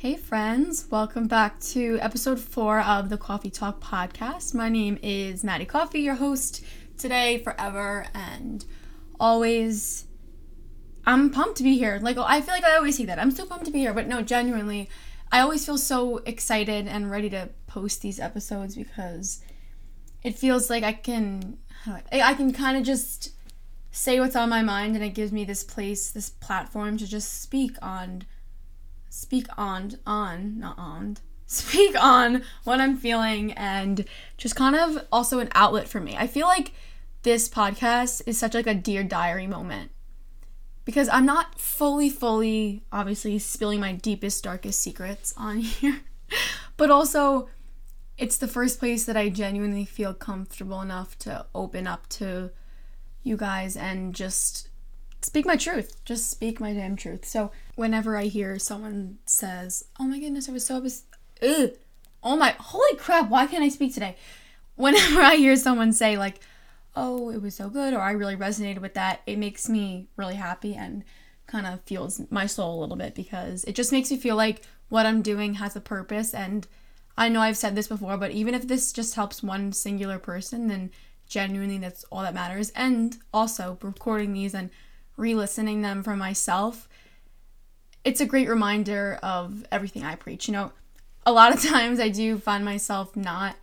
Hey, friends, welcome back to episode four of the Coffee Talk podcast. My name is Maddie Coffee, your host today, forever, and always. I'm pumped to be here. Like, I feel like I always say that. I'm so pumped to be here, but no, genuinely, I always feel so excited and ready to post these episodes because it feels like I can. I can kind of just say what's on my mind, and it gives me this place, this platform to just speak on speak on on not on speak on what I'm feeling and just kind of also an outlet for me. I feel like this podcast is such like a dear diary moment because I'm not fully fully obviously spilling my deepest darkest secrets on here. but also it's the first place that I genuinely feel comfortable enough to open up to you guys and just speak my truth. Just speak my damn truth. So whenever I hear someone says, "Oh my goodness, I was so was, ugh, oh my, holy crap, why can't I speak today?" Whenever I hear someone say like, "Oh, it was so good," or "I really resonated with that," it makes me really happy and kind of fuels my soul a little bit because it just makes me feel like what I'm doing has a purpose and. I know I've said this before, but even if this just helps one singular person, then genuinely that's all that matters. And also recording these and re-listening them for myself it's a great reminder of everything i preach. You know a lot of times i do find myself not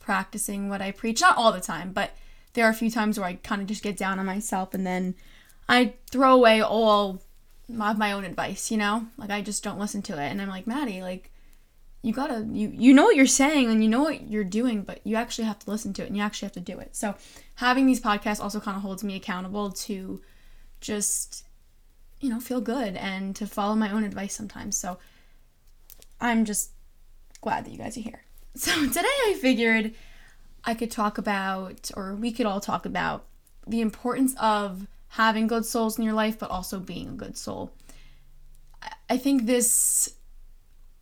practicing what i preach not all the time but there are a few times where i kind of just get down on myself and then i throw away all my, my own advice you know? Like i just don't listen to it. And i'm like maddie like you gotta you you know what you're saying and you know what you're doing but you actually have to listen to it and you actually have to do it. So having these podcasts also kind of holds me accountable to just you know feel good and to follow my own advice sometimes. So i'm just glad that you guys are here. So today i figured i could talk about or we could all talk about the importance of having good souls in your life but also being a good soul. I think this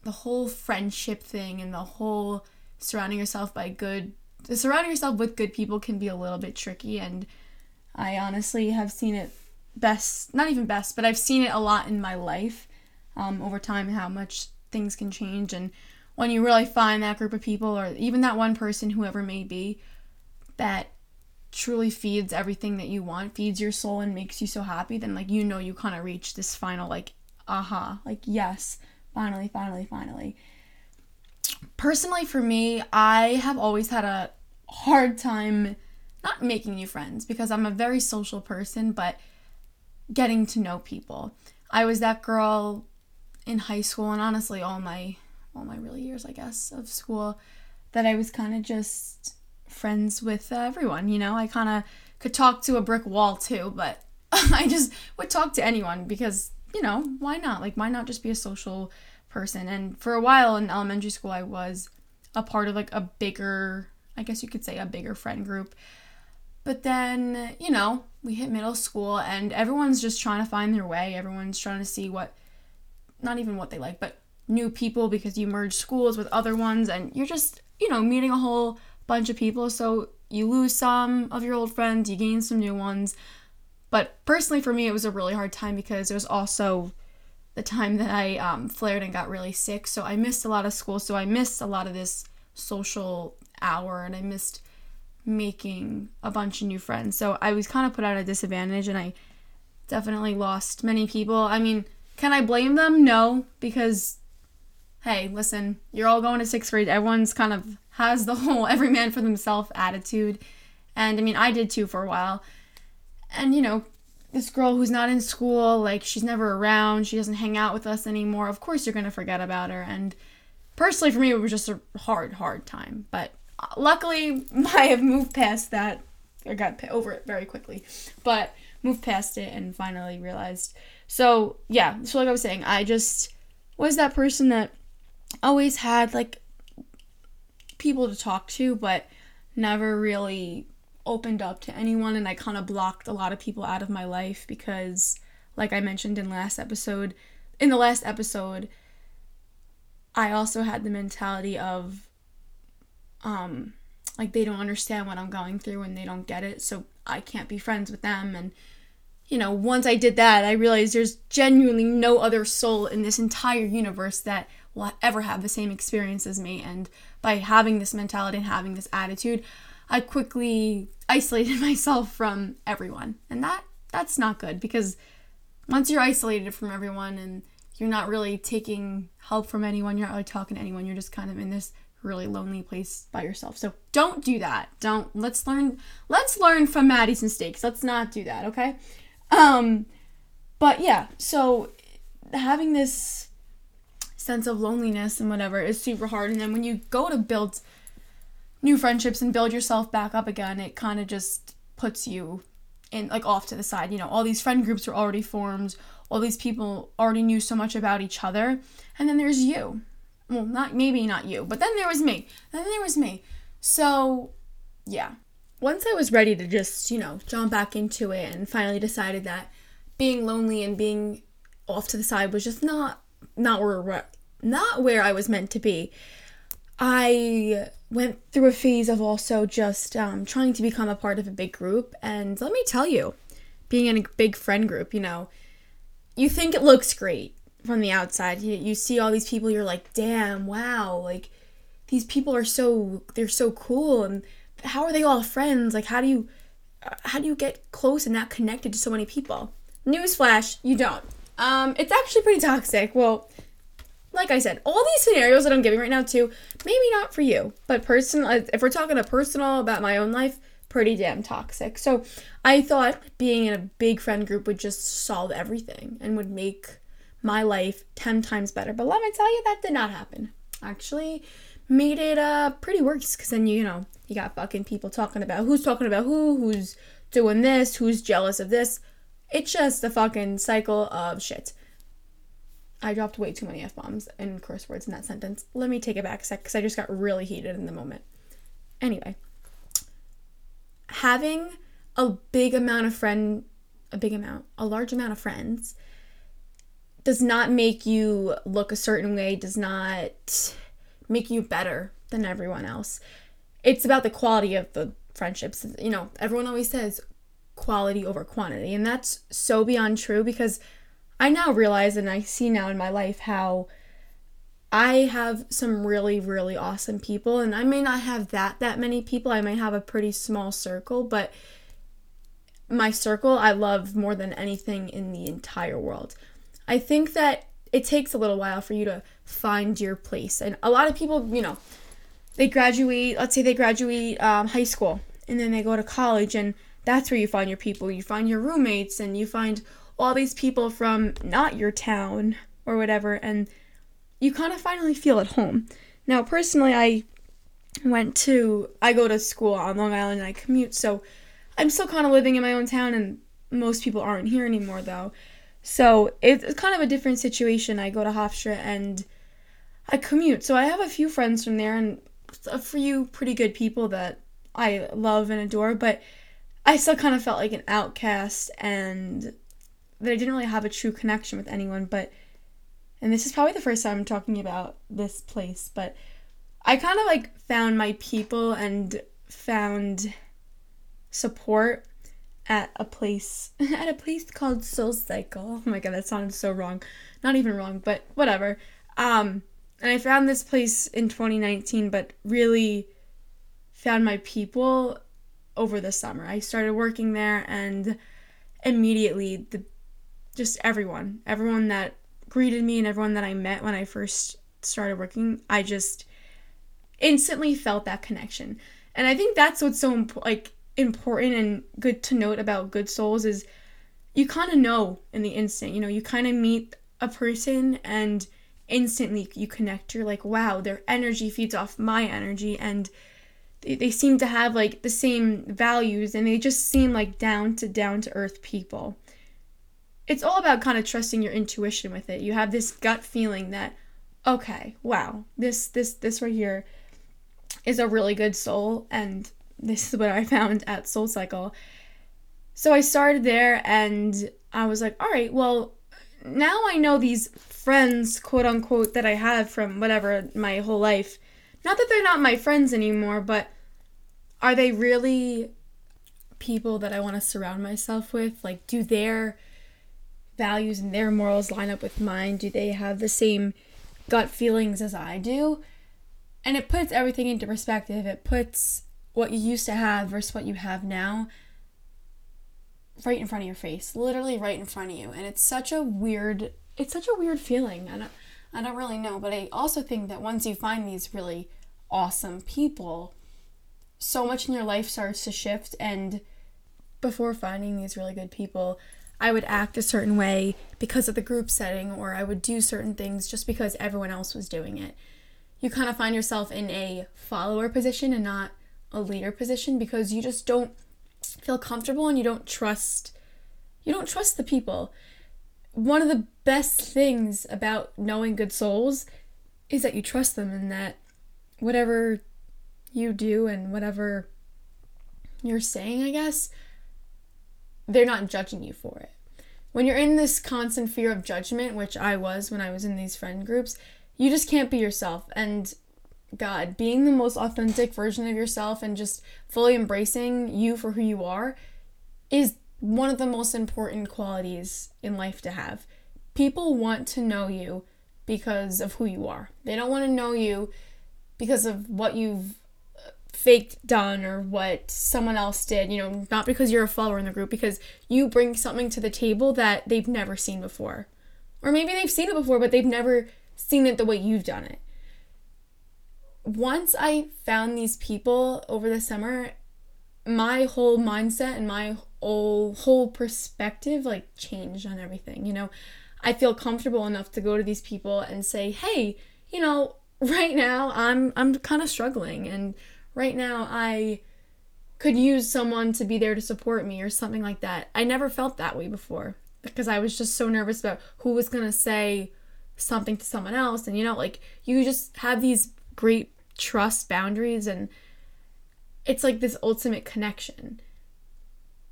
the whole friendship thing and the whole surrounding yourself by good surrounding yourself with good people can be a little bit tricky and i honestly have seen it best, not even best, but I've seen it a lot in my life um, over time how much things can change. And when you really find that group of people, or even that one person, whoever may be, that truly feeds everything that you want, feeds your soul, and makes you so happy, then like you know you kind of reach this final like aha, like yes, finally, finally, finally. Personally, for me, I have always had a hard time not making new friends because I'm a very social person, but getting to know people. I was that girl in high school and honestly all my all my really years I guess of school that I was kind of just friends with uh, everyone, you know? I kind of could talk to a brick wall too, but I just would talk to anyone because, you know, why not? Like why not just be a social person? And for a while in elementary school I was a part of like a bigger, I guess you could say a bigger friend group. But then, you know, we hit middle school and everyone's just trying to find their way. Everyone's trying to see what, not even what they like, but new people because you merge schools with other ones and you're just, you know, meeting a whole bunch of people. So you lose some of your old friends, you gain some new ones. But personally, for me, it was a really hard time because it was also the time that I um, flared and got really sick. So I missed a lot of school. So I missed a lot of this social hour and I missed making a bunch of new friends. So I was kind of put at a disadvantage and I definitely lost many people. I mean, can I blame them? No, because hey, listen, you're all going to sixth grade. Everyone's kind of has the whole every man for themselves attitude. And I mean, I did too for a while. And you know, this girl who's not in school, like she's never around, she doesn't hang out with us anymore. Of course, you're going to forget about her. And personally, for me, it was just a hard, hard time. But luckily, I have moved past that. I got over it very quickly, but moved past it and finally realized. So yeah, so like I was saying, I just was that person that always had like people to talk to, but never really opened up to anyone, and I kind of blocked a lot of people out of my life because, like I mentioned in last episode, in the last episode, I also had the mentality of um like they don't understand what I'm going through and they don't get it so I can't be friends with them and you know, once I did that, I realized there's genuinely no other soul in this entire universe that will ever have the same experience as me. And by having this mentality and having this attitude, I quickly isolated myself from everyone. And that that's not good because once you're isolated from everyone and you're not really taking help from anyone, you're not really talking to anyone, you're just kind of in this really lonely place by yourself. So don't do that. Don't let's learn let's learn from Maddie's mistakes. Let's not do that, okay? Um but yeah, so having this sense of loneliness and whatever is super hard and then when you go to build new friendships and build yourself back up again, it kind of just puts you in like off to the side. You know, all these friend groups are already formed, all these people already knew so much about each other, and then there's you. Well, not maybe not you, but then there was me. Then there was me. So, yeah. Once I was ready to just, you know, jump back into it and finally decided that being lonely and being off to the side was just not not where not where I was meant to be. I went through a phase of also just um, trying to become a part of a big group. And let me tell you, being in a big friend group, you know, you think it looks great from the outside. You, you see all these people, you're like, damn, wow, like these people are so, they're so cool. And how are they all friends? Like, how do you, how do you get close and not connected to so many people? Newsflash, you don't. Um, it's actually pretty toxic. Well, like I said, all these scenarios that I'm giving right now too, maybe not for you, but personal. If we're talking a personal about my own life, pretty damn toxic. So I thought being in a big friend group would just solve everything and would make my life ten times better. But let me tell you, that did not happen. Actually, made it uh pretty worse because then you, you know you got fucking people talking about who's talking about who, who's doing this, who's jealous of this. It's just a fucking cycle of shit. I dropped way too many F bombs and curse words in that sentence. Let me take it back a sec because I just got really heated in the moment. Anyway, having a big amount of friend, a big amount, a large amount of friends does not make you look a certain way, does not make you better than everyone else. It's about the quality of the friendships. You know, everyone always says quality over quantity, and that's so beyond true because I now realize and I see now in my life how I have some really really awesome people and I may not have that that many people. I may have a pretty small circle, but my circle I love more than anything in the entire world. I think that it takes a little while for you to find your place. And a lot of people, you know, they graduate, let's say they graduate um, high school and then they go to college and that's where you find your people. You find your roommates and you find all these people from not your town or whatever, and you kind of finally feel at home. Now, personally, I went to, I go to school on Long Island and I commute, so I'm still kind of living in my own town, and most people aren't here anymore, though. So it's kind of a different situation. I go to Hofstra and I commute, so I have a few friends from there and a few pretty good people that I love and adore, but I still kind of felt like an outcast and that I didn't really have a true connection with anyone, but and this is probably the first time I'm talking about this place, but I kind of like found my people and found support at a place at a place called Soul Cycle. Oh my god, that sounded so wrong. Not even wrong, but whatever. Um and I found this place in 2019, but really found my people over the summer. I started working there and immediately the just everyone, everyone that greeted me and everyone that I met when I first started working, I just instantly felt that connection. And I think that's what's so like important and good to note about good souls is you kind of know in the instant. You know, you kind of meet a person and instantly you connect. You're like, wow, their energy feeds off my energy and they, they seem to have like the same values and they just seem like down to down to earth people it's all about kind of trusting your intuition with it. You have this gut feeling that okay, wow, this this this right here is a really good soul and this is what I found at Soul Cycle. So I started there and I was like, all right, well, now I know these friends, quote unquote, that I have from whatever my whole life. Not that they're not my friends anymore, but are they really people that I want to surround myself with? Like, do their values and their morals line up with mine? Do they have the same gut feelings as I do? And it puts everything into perspective. It puts what you used to have versus what you have now right in front of your face, literally right in front of you. And it's such a weird it's such a weird feeling. I don't I don't really know, but I also think that once you find these really awesome people, so much in your life starts to shift and before finding these really good people, I would act a certain way because of the group setting or I would do certain things just because everyone else was doing it. You kind of find yourself in a follower position and not a leader position because you just don't feel comfortable and you don't trust you don't trust the people. One of the best things about knowing good souls is that you trust them and that whatever you do and whatever you're saying, I guess, they're not judging you for it. When you're in this constant fear of judgment, which I was when I was in these friend groups, you just can't be yourself. And God, being the most authentic version of yourself and just fully embracing you for who you are is one of the most important qualities in life to have. People want to know you because of who you are. They don't want to know you because of what you've uh, faked done or what someone else did, you know, not because you're a follower in the group, because you bring something to the table that they've never seen before. Or maybe they've seen it before, but they've never seen it the way you've done it once I found these people over the summer, my whole mindset and my whole whole perspective like changed on everything. You know, I feel comfortable enough to go to these people and say, "Hey, you know, right now I'm I'm kind of struggling and right now I could use someone to be there to support me or something like that." I never felt that way before because I was just so nervous about who was going to say something to someone else and you know, like you just have these great trust boundaries and it's like this ultimate connection.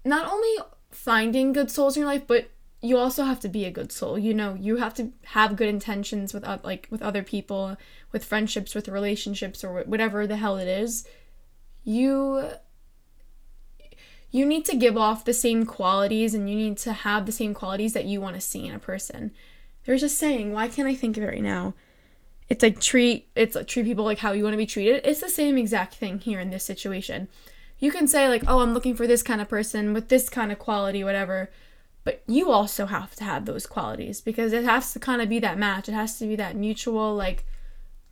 Not only finding good souls in your life, but you also have to be a good soul. You know, you have to have good intentions with like with other people, with friendships, with relationships or whatever the hell it is. You you need to give off the same qualities and you need to have the same qualities that you want to see in a person. There's a saying, why can't I think of it right now? It's like treat it's like treat people like how you want to be treated. It's the same exact thing here in this situation. You can say like oh i'm looking for this kind of person with this kind of quality whatever but you also have to have those qualities because it has to kind of be that match. It has to be that mutual like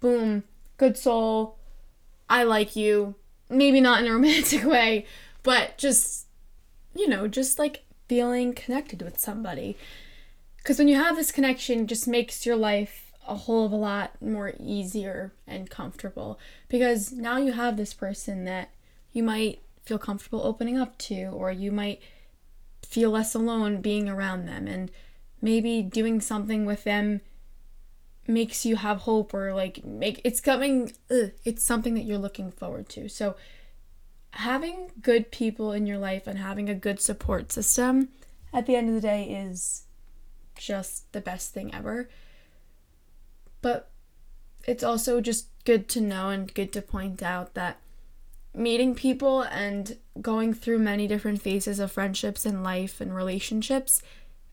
boom good soul i like you. Maybe not in a romantic way but just you know just like feeling connected with somebody. Because when you have this connection just makes your life a whole of a lot more easier and comfortable. Because now you have this person that you might feel comfortable opening up to or you might feel less alone being around them. And maybe doing something with them makes you have hope or like make it's coming ugh, it's something that you're looking forward to. So having good people in your life and having a good support system at the end of the day is just the best thing ever but it's also just good to know and good to point out that meeting people and going through many different phases of friendships and life and relationships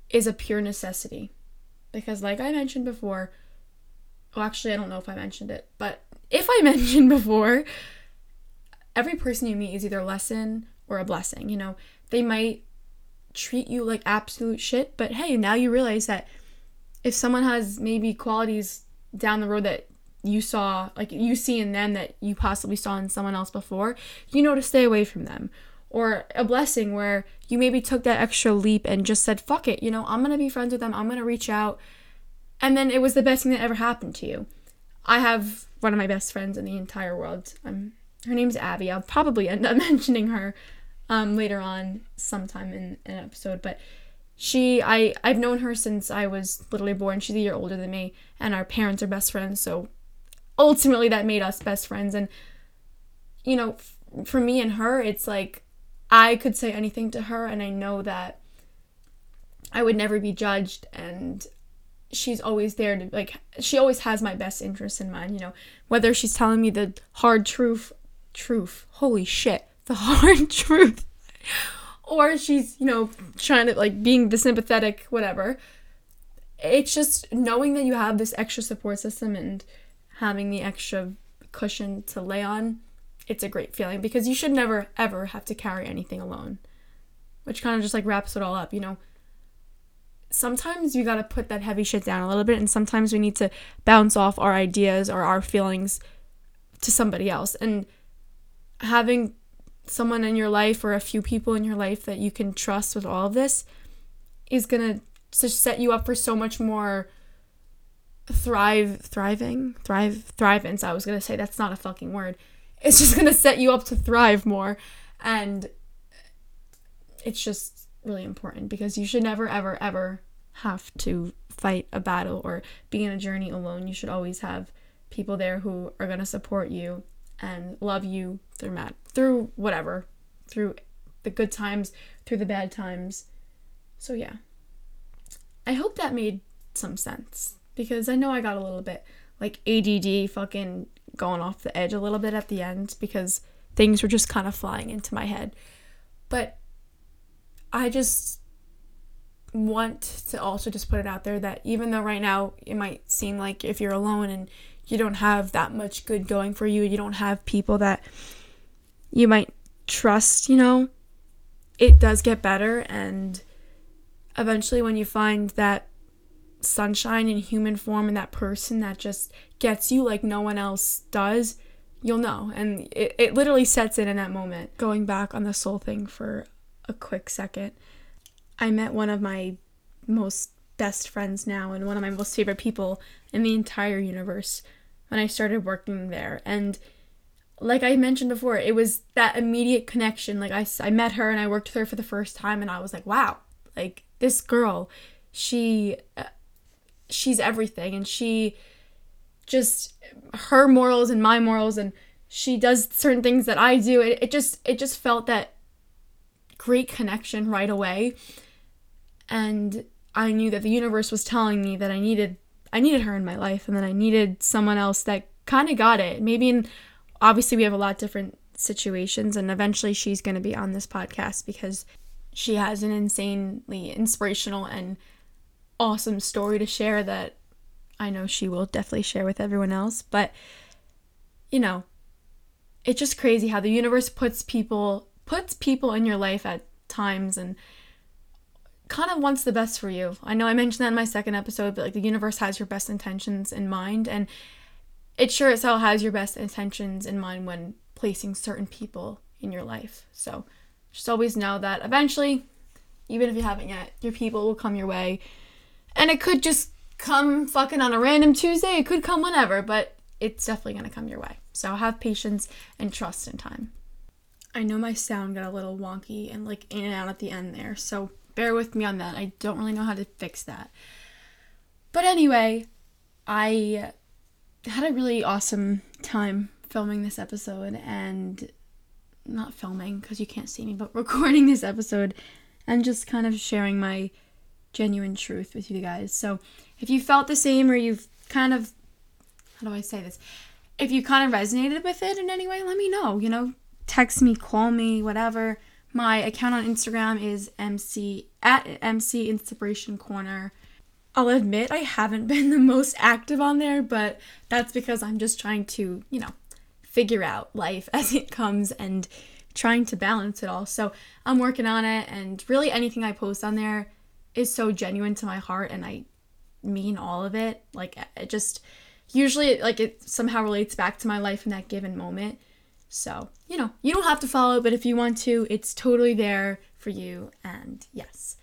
is a pure necessity. Because, like I mentioned before, well, actually, I don't know if I mentioned it, but if I mentioned before, every person you meet is either a lesson or a blessing. You know, they might treat you like absolute shit, but hey, now you realize that if someone has maybe qualities down the road that you saw like you see in them that you possibly saw in someone else before you know to stay away from them. Or a blessing where you maybe took that extra leap and just said fuck it you know i'm gonna be friends with them i'm gonna reach out and then it was the best thing that ever happened to you. I have one of my best friends in the entire world. Um, her name's abby. I'll probably end up mentioning her um, later on sometime in an episode but she I I've known her since I was literally born. She's a year older than me, and our parents are best friends. So ultimately, that made us best friends. And you know, f- for me and her, it's like I could say anything to her, and I know that I would never be judged. And she's always there to like she always has my best interest in mind. You know, whether she's telling me the hard truth, truth. Holy shit, the hard truth or she's, you know, trying to like being the sympathetic, whatever. It's just knowing that you have this extra support system and having the extra cushion to lay on. It's a great feeling because you should never ever have to carry anything alone. Which kind of just like wraps it all up, you know. Sometimes you got to put that heavy shit down a little bit and sometimes we need to bounce off our ideas or our feelings to somebody else and having someone in your life or a few people in your life that you can trust with all of this is going to set you up for so much more thrive thriving thrive thrivance. I was going to say that's not a fucking word. It's just going to set you up to thrive more. And it's just really important because you should never ever ever have to fight a battle or be in a journey alone. You should always have people there who are going to support you and love you through mat through whatever, through the good times, through the bad times. So yeah. I hope that made some sense because I know I got a little bit like ADD fucking going off the edge a little bit at the end because things were just kind of flying into my head. But I just want to also just put it out there that even though right now it might seem like if you're alone and you don't have that much good going for you, you don't have people that you might trust, you know, it does get better. And eventually, when you find that sunshine in human form and that person that just gets you like no one else does, you'll know. And it, it literally sets in in that moment. Going back on the soul thing for a quick second, I met one of my most best friends now and one of my most favorite people in the entire universe when I started working there. And like I mentioned before, it was that immediate connection. Like I, I met her and I worked with her for the first time, and I was like, wow, like this girl, she, uh, she's everything, and she just her morals and my morals, and she does certain things that I do. It, it just it just felt that great connection right away, and I knew that the universe was telling me that I needed I needed her in my life and then I needed someone else that kind of got it. Maybe in obviously we have a lot different situations and eventually she's going to be on this podcast because she has an insanely inspirational and awesome story to share that I know she will definitely share with everyone else, but you know, it's just crazy how the universe puts people puts people in your life at times and kind of wants the best for you. I know I mentioned that in my second episode, but like the universe has your best intentions in mind, and it sure as hell has your best intentions in mind when placing certain people in your life. So just always know that eventually, even if you haven't yet, your people will come your way. And it could just come fucking on a random Tuesday, it could come whenever, but it's definitely gonna come your way. So have patience and trust in time. I know my sound got a little wonky and like in and out at the end there, so bear with me on that. I don't really know how to fix that. But anyway, I had a really awesome time filming this episode and not filming because you can't see me, but recording this episode and just kind of sharing my genuine truth with you guys. So if you felt the same or you've kind of, how do I say this? If you kind of resonated with it in any way, let me know. You know, text me, call me, whatever. My account on Instagram is MC at MC Inspiration Corner. I'll admit I haven't been the most active on there, but that's because I'm just trying to, you know, figure out life as it comes and trying to balance it all. So I'm working on it, and really anything I post on there is so genuine to my heart, and I mean all of it. Like, it just usually, like, it somehow relates back to my life in that given moment. So, you know, you don't have to follow, but if you want to, it's totally there for you. And yes.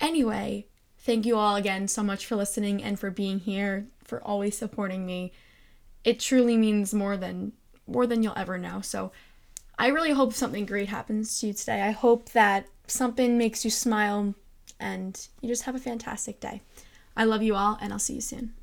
Anyway, thank you all again so much for listening and for being here, for always supporting me. It truly means more than more than you'll ever know. So, I really hope something great happens to you today. I hope that something makes you smile and you just have a fantastic day. I love you all and I'll see you soon.